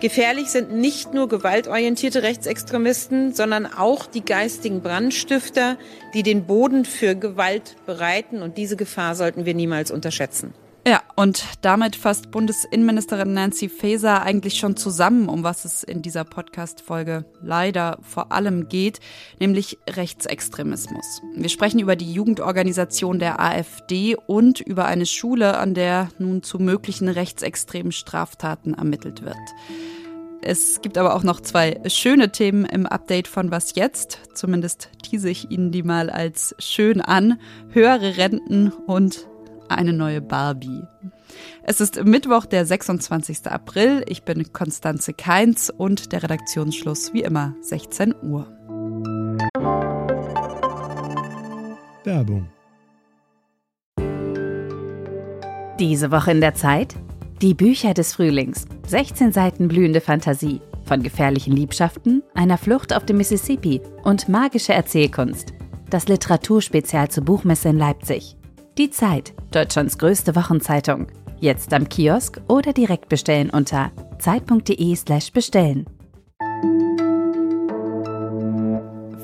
Gefährlich sind nicht nur gewaltorientierte Rechtsextremisten, sondern auch die geistigen Brandstifter, die den Boden für Gewalt bereiten. Und diese Gefahr sollten wir niemals unterschätzen. Ja, und damit fasst Bundesinnenministerin Nancy Faeser eigentlich schon zusammen, um was es in dieser Podcast-Folge leider vor allem geht, nämlich Rechtsextremismus. Wir sprechen über die Jugendorganisation der AfD und über eine Schule, an der nun zu möglichen rechtsextremen Straftaten ermittelt wird. Es gibt aber auch noch zwei schöne Themen im Update von Was jetzt. Zumindest tease ich Ihnen die mal als schön an. Höhere Renten und eine neue Barbie. Es ist Mittwoch, der 26. April. Ich bin Konstanze Keins und der Redaktionsschluss wie immer 16 Uhr. Werbung. Diese Woche in der Zeit? Die Bücher des Frühlings. 16 Seiten blühende Fantasie. Von gefährlichen Liebschaften, einer Flucht auf dem Mississippi und magische Erzählkunst. Das Literaturspezial zur Buchmesse in Leipzig. Die Zeit, Deutschlands größte Wochenzeitung. Jetzt am Kiosk oder direkt bestellen unter zeit.de/slash bestellen.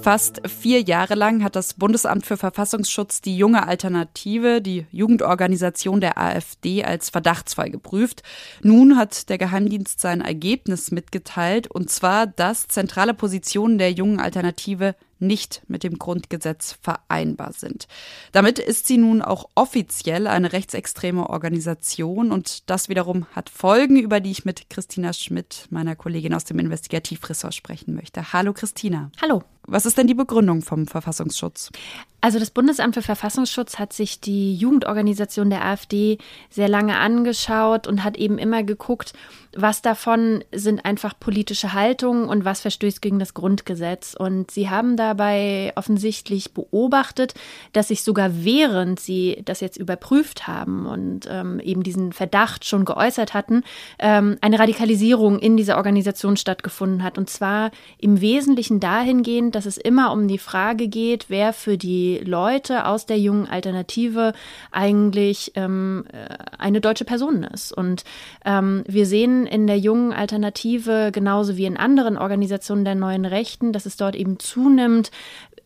Fast vier Jahre lang hat das Bundesamt für Verfassungsschutz die junge Alternative, die Jugendorganisation der AfD, als verdachtsfall geprüft. Nun hat der Geheimdienst sein Ergebnis mitgeteilt, und zwar, dass zentrale Positionen der jungen Alternative nicht mit dem Grundgesetz vereinbar sind. Damit ist sie nun auch offiziell eine rechtsextreme Organisation und das wiederum hat Folgen, über die ich mit Christina Schmidt, meiner Kollegin aus dem Investigativressort, sprechen möchte. Hallo Christina. Hallo. Was ist denn die Begründung vom Verfassungsschutz? Also das Bundesamt für Verfassungsschutz hat sich die Jugendorganisation der AfD sehr lange angeschaut und hat eben immer geguckt, was davon sind einfach politische Haltungen und was verstößt gegen das Grundgesetz. Und sie haben dabei offensichtlich beobachtet, dass sich sogar während sie das jetzt überprüft haben und ähm, eben diesen Verdacht schon geäußert hatten, ähm, eine Radikalisierung in dieser Organisation stattgefunden hat. Und zwar im Wesentlichen dahingehend, dass es immer um die Frage geht, wer für die Leute aus der jungen Alternative eigentlich ähm, äh, eine deutsche Person ist. Und ähm, wir sehen in der jungen Alternative genauso wie in anderen Organisationen der neuen Rechten, dass es dort eben zunimmt,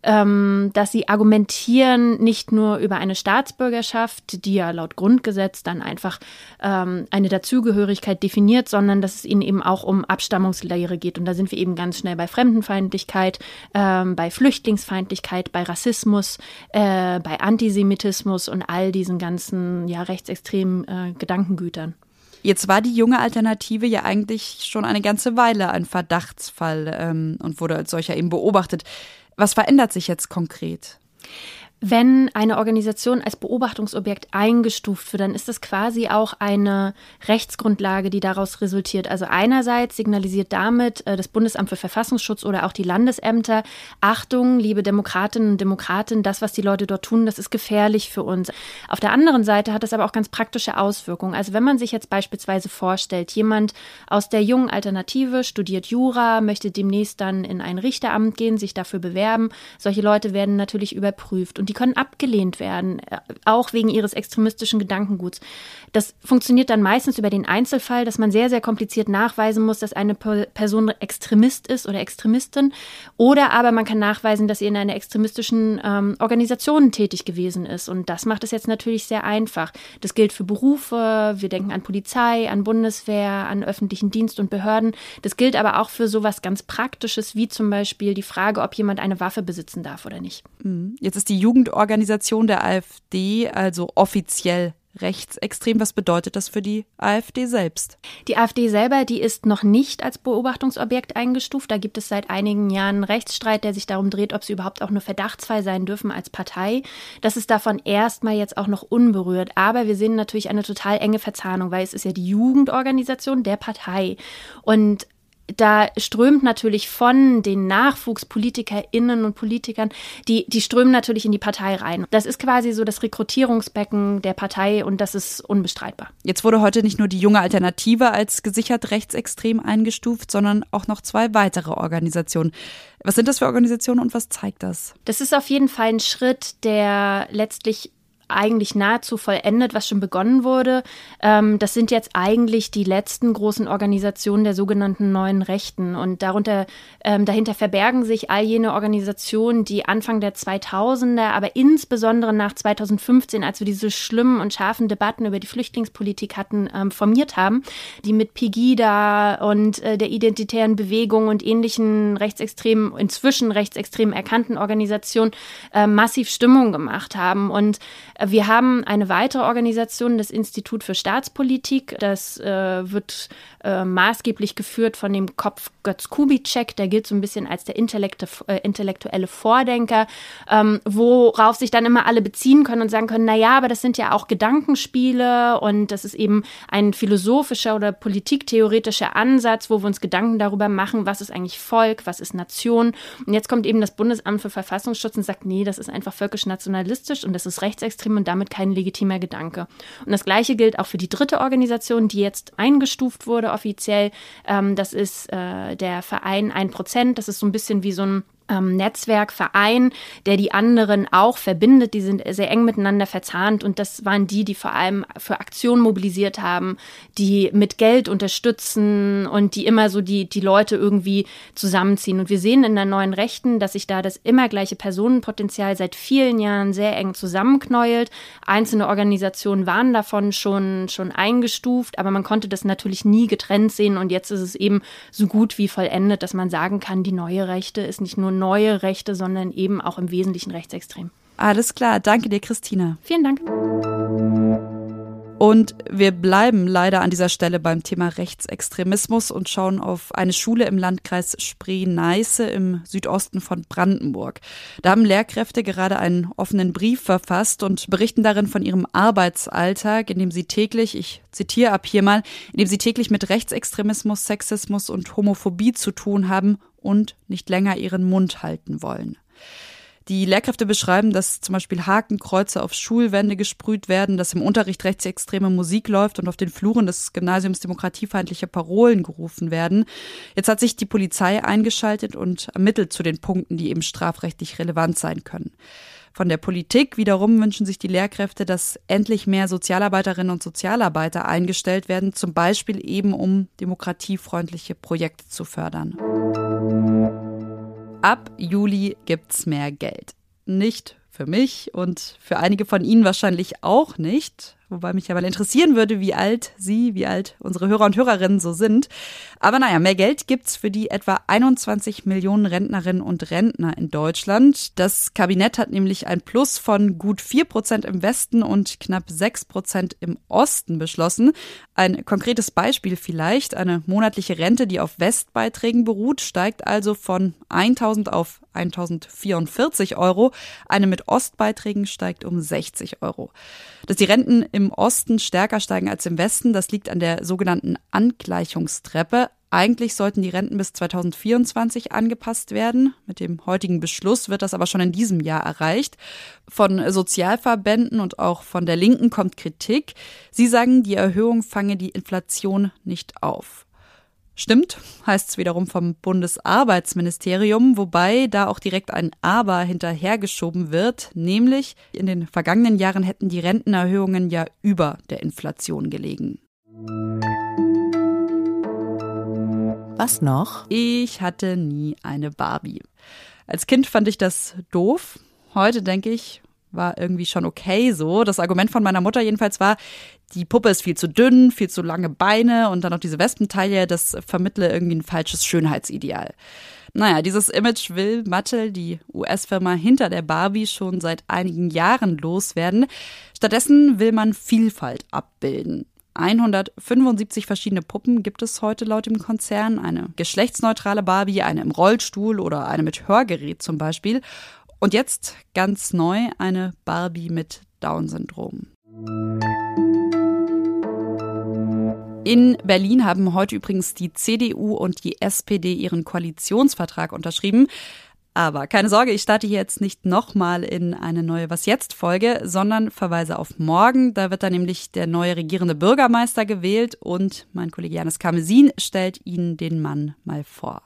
ähm, dass sie argumentieren nicht nur über eine Staatsbürgerschaft, die ja laut Grundgesetz dann einfach ähm, eine Dazugehörigkeit definiert, sondern dass es ihnen eben auch um Abstammungslehre geht. Und da sind wir eben ganz schnell bei Fremdenfeindlichkeit, ähm, bei Flüchtlingsfeindlichkeit, bei Rassismus, äh, bei Antisemitismus und all diesen ganzen ja rechtsextremen äh, Gedankengütern. Jetzt war die junge Alternative ja eigentlich schon eine ganze Weile ein Verdachtsfall ähm, und wurde als solcher eben beobachtet. Was verändert sich jetzt konkret? Wenn eine Organisation als Beobachtungsobjekt eingestuft wird, dann ist das quasi auch eine Rechtsgrundlage, die daraus resultiert. Also einerseits signalisiert damit äh, das Bundesamt für Verfassungsschutz oder auch die Landesämter, Achtung, liebe Demokratinnen und Demokraten, das, was die Leute dort tun, das ist gefährlich für uns. Auf der anderen Seite hat das aber auch ganz praktische Auswirkungen. Also wenn man sich jetzt beispielsweise vorstellt, jemand aus der jungen Alternative studiert Jura, möchte demnächst dann in ein Richteramt gehen, sich dafür bewerben, solche Leute werden natürlich überprüft. Und und die können abgelehnt werden, äh, auch wegen ihres extremistischen Gedankenguts. Das funktioniert dann meistens über den Einzelfall, dass man sehr, sehr kompliziert nachweisen muss, dass eine Person Extremist ist oder Extremistin. Oder aber man kann nachweisen, dass sie in einer extremistischen ähm, Organisation tätig gewesen ist. Und das macht es jetzt natürlich sehr einfach. Das gilt für Berufe, wir denken an Polizei, an Bundeswehr, an öffentlichen Dienst und Behörden. Das gilt aber auch für sowas ganz Praktisches, wie zum Beispiel die Frage, ob jemand eine Waffe besitzen darf oder nicht. Mhm. Jetzt ist die Jugend Jugendorganisation der AfD also offiziell rechtsextrem. Was bedeutet das für die AfD selbst? Die AfD selber, die ist noch nicht als Beobachtungsobjekt eingestuft. Da gibt es seit einigen Jahren einen Rechtsstreit, der sich darum dreht, ob sie überhaupt auch nur verdachtsfrei sein dürfen als Partei. Das ist davon erstmal jetzt auch noch unberührt. Aber wir sehen natürlich eine total enge Verzahnung, weil es ist ja die Jugendorganisation der Partei. Und da strömt natürlich von den NachwuchspolitikerInnen und Politikern, die, die strömen natürlich in die Partei rein. Das ist quasi so das Rekrutierungsbecken der Partei und das ist unbestreitbar. Jetzt wurde heute nicht nur die junge Alternative als gesichert rechtsextrem eingestuft, sondern auch noch zwei weitere Organisationen. Was sind das für Organisationen und was zeigt das? Das ist auf jeden Fall ein Schritt, der letztlich eigentlich nahezu vollendet, was schon begonnen wurde. Ähm, das sind jetzt eigentlich die letzten großen Organisationen der sogenannten neuen Rechten. Und darunter, ähm, dahinter verbergen sich all jene Organisationen, die Anfang der 2000er, aber insbesondere nach 2015, als wir diese schlimmen und scharfen Debatten über die Flüchtlingspolitik hatten, ähm, formiert haben, die mit Pegida und äh, der identitären Bewegung und ähnlichen rechtsextremen, inzwischen rechtsextrem erkannten Organisationen äh, massiv Stimmung gemacht haben. Und wir haben eine weitere Organisation, das Institut für Staatspolitik. Das äh, wird äh, maßgeblich geführt von dem Kopf Götz Kubitschek. Der gilt so ein bisschen als der Intellekte, äh, intellektuelle Vordenker, ähm, worauf sich dann immer alle beziehen können und sagen können, na ja, aber das sind ja auch Gedankenspiele und das ist eben ein philosophischer oder politiktheoretischer Ansatz, wo wir uns Gedanken darüber machen, was ist eigentlich Volk, was ist Nation. Und jetzt kommt eben das Bundesamt für Verfassungsschutz und sagt, nee, das ist einfach völkisch-nationalistisch und das ist rechtsextrem extrem und damit kein legitimer Gedanke. Und das Gleiche gilt auch für die dritte Organisation, die jetzt eingestuft wurde offiziell. Ähm, das ist äh, der Verein 1%. Das ist so ein bisschen wie so ein ähm, Netzwerk, Verein, der die anderen auch verbindet. Die sind sehr eng miteinander verzahnt und das waren die, die vor allem für Aktionen mobilisiert haben, die mit Geld unterstützen und die immer so die, die Leute irgendwie zusammenziehen. Und wir sehen in der neuen Rechten, dass sich da das immer gleiche Personenpotenzial seit vielen Jahren sehr eng zusammenknäult. Einzelne Organisationen waren davon schon, schon eingestuft, aber man konnte das natürlich nie getrennt sehen und jetzt ist es eben so gut wie vollendet, dass man sagen kann, die neue Rechte ist nicht nur neue Rechte, sondern eben auch im Wesentlichen rechtsextrem. Alles klar, danke dir, Christina. Vielen Dank. Und wir bleiben leider an dieser Stelle beim Thema Rechtsextremismus und schauen auf eine Schule im Landkreis Spree-Neiße im Südosten von Brandenburg. Da haben Lehrkräfte gerade einen offenen Brief verfasst und berichten darin von ihrem Arbeitsalltag, in dem sie täglich, ich zitiere ab hier mal, in dem sie täglich mit Rechtsextremismus, Sexismus und Homophobie zu tun haben und nicht länger ihren Mund halten wollen. Die Lehrkräfte beschreiben, dass zum Beispiel Hakenkreuze auf Schulwände gesprüht werden, dass im Unterricht rechtsextreme Musik läuft und auf den Fluren des Gymnasiums demokratiefeindliche Parolen gerufen werden. Jetzt hat sich die Polizei eingeschaltet und ermittelt zu den Punkten, die eben strafrechtlich relevant sein können. Von der Politik wiederum wünschen sich die Lehrkräfte, dass endlich mehr Sozialarbeiterinnen und Sozialarbeiter eingestellt werden, zum Beispiel eben um demokratiefreundliche Projekte zu fördern. Ab Juli gibt's mehr Geld. Nicht für mich und für einige von Ihnen wahrscheinlich auch nicht. Wobei mich ja mal interessieren würde, wie alt Sie, wie alt unsere Hörer und Hörerinnen so sind. Aber naja, mehr Geld gibt's für die etwa 21 Millionen Rentnerinnen und Rentner in Deutschland. Das Kabinett hat nämlich ein Plus von gut 4 Prozent im Westen und knapp 6 Prozent im Osten beschlossen. Ein konkretes Beispiel vielleicht. Eine monatliche Rente, die auf Westbeiträgen beruht, steigt also von 1000 auf 1044 Euro. Eine mit Ostbeiträgen steigt um 60 Euro. Dass die Renten im Osten stärker steigen als im Westen, das liegt an der sogenannten Angleichungstreppe. Eigentlich sollten die Renten bis 2024 angepasst werden. Mit dem heutigen Beschluss wird das aber schon in diesem Jahr erreicht. Von Sozialverbänden und auch von der Linken kommt Kritik. Sie sagen, die Erhöhung fange die Inflation nicht auf. Stimmt, heißt es wiederum vom Bundesarbeitsministerium, wobei da auch direkt ein Aber hinterhergeschoben wird, nämlich in den vergangenen Jahren hätten die Rentenerhöhungen ja über der Inflation gelegen. Was noch? Ich hatte nie eine Barbie. Als Kind fand ich das doof. Heute denke ich, war irgendwie schon okay so. Das Argument von meiner Mutter jedenfalls war, die Puppe ist viel zu dünn, viel zu lange Beine und dann noch diese Wespenteile, das vermittle irgendwie ein falsches Schönheitsideal. Naja, dieses Image will Mattel, die US-Firma hinter der Barbie, schon seit einigen Jahren loswerden. Stattdessen will man Vielfalt abbilden. 175 verschiedene Puppen gibt es heute laut dem Konzern. Eine geschlechtsneutrale Barbie, eine im Rollstuhl oder eine mit Hörgerät zum Beispiel. Und jetzt ganz neu eine Barbie mit Down-Syndrom. In Berlin haben heute übrigens die CDU und die SPD ihren Koalitionsvertrag unterschrieben. Aber keine Sorge, ich starte hier jetzt nicht nochmal in eine neue Was jetzt Folge, sondern verweise auf morgen. Da wird dann nämlich der neue regierende Bürgermeister gewählt und mein Kollege Janis Kamesin stellt Ihnen den Mann mal vor.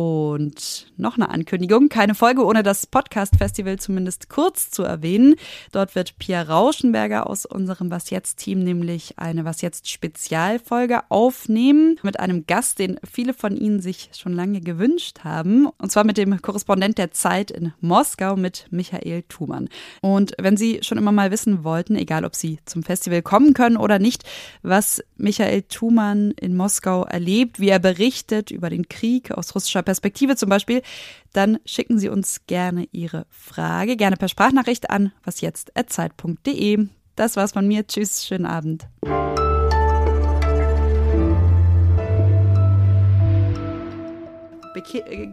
Und noch eine Ankündigung, keine Folge ohne das Podcast-Festival zumindest kurz zu erwähnen. Dort wird Pia Rauschenberger aus unserem Was Jetzt-Team nämlich eine Was Jetzt-Spezialfolge aufnehmen mit einem Gast, den viele von Ihnen sich schon lange gewünscht haben. Und zwar mit dem Korrespondent der Zeit in Moskau mit Michael Thumann. Und wenn Sie schon immer mal wissen wollten, egal ob Sie zum Festival kommen können oder nicht, was Michael Thumann in Moskau erlebt, wie er berichtet über den Krieg aus russischer Perspektive zum Beispiel, dann schicken Sie uns gerne Ihre Frage, gerne per Sprachnachricht an wasjetzt.zeit.de. Das war's von mir. Tschüss, schönen Abend.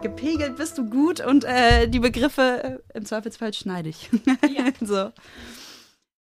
gepegelt bist du gut und äh, die Begriffe äh, im Zweifelsfall schneide ich. Ja. so.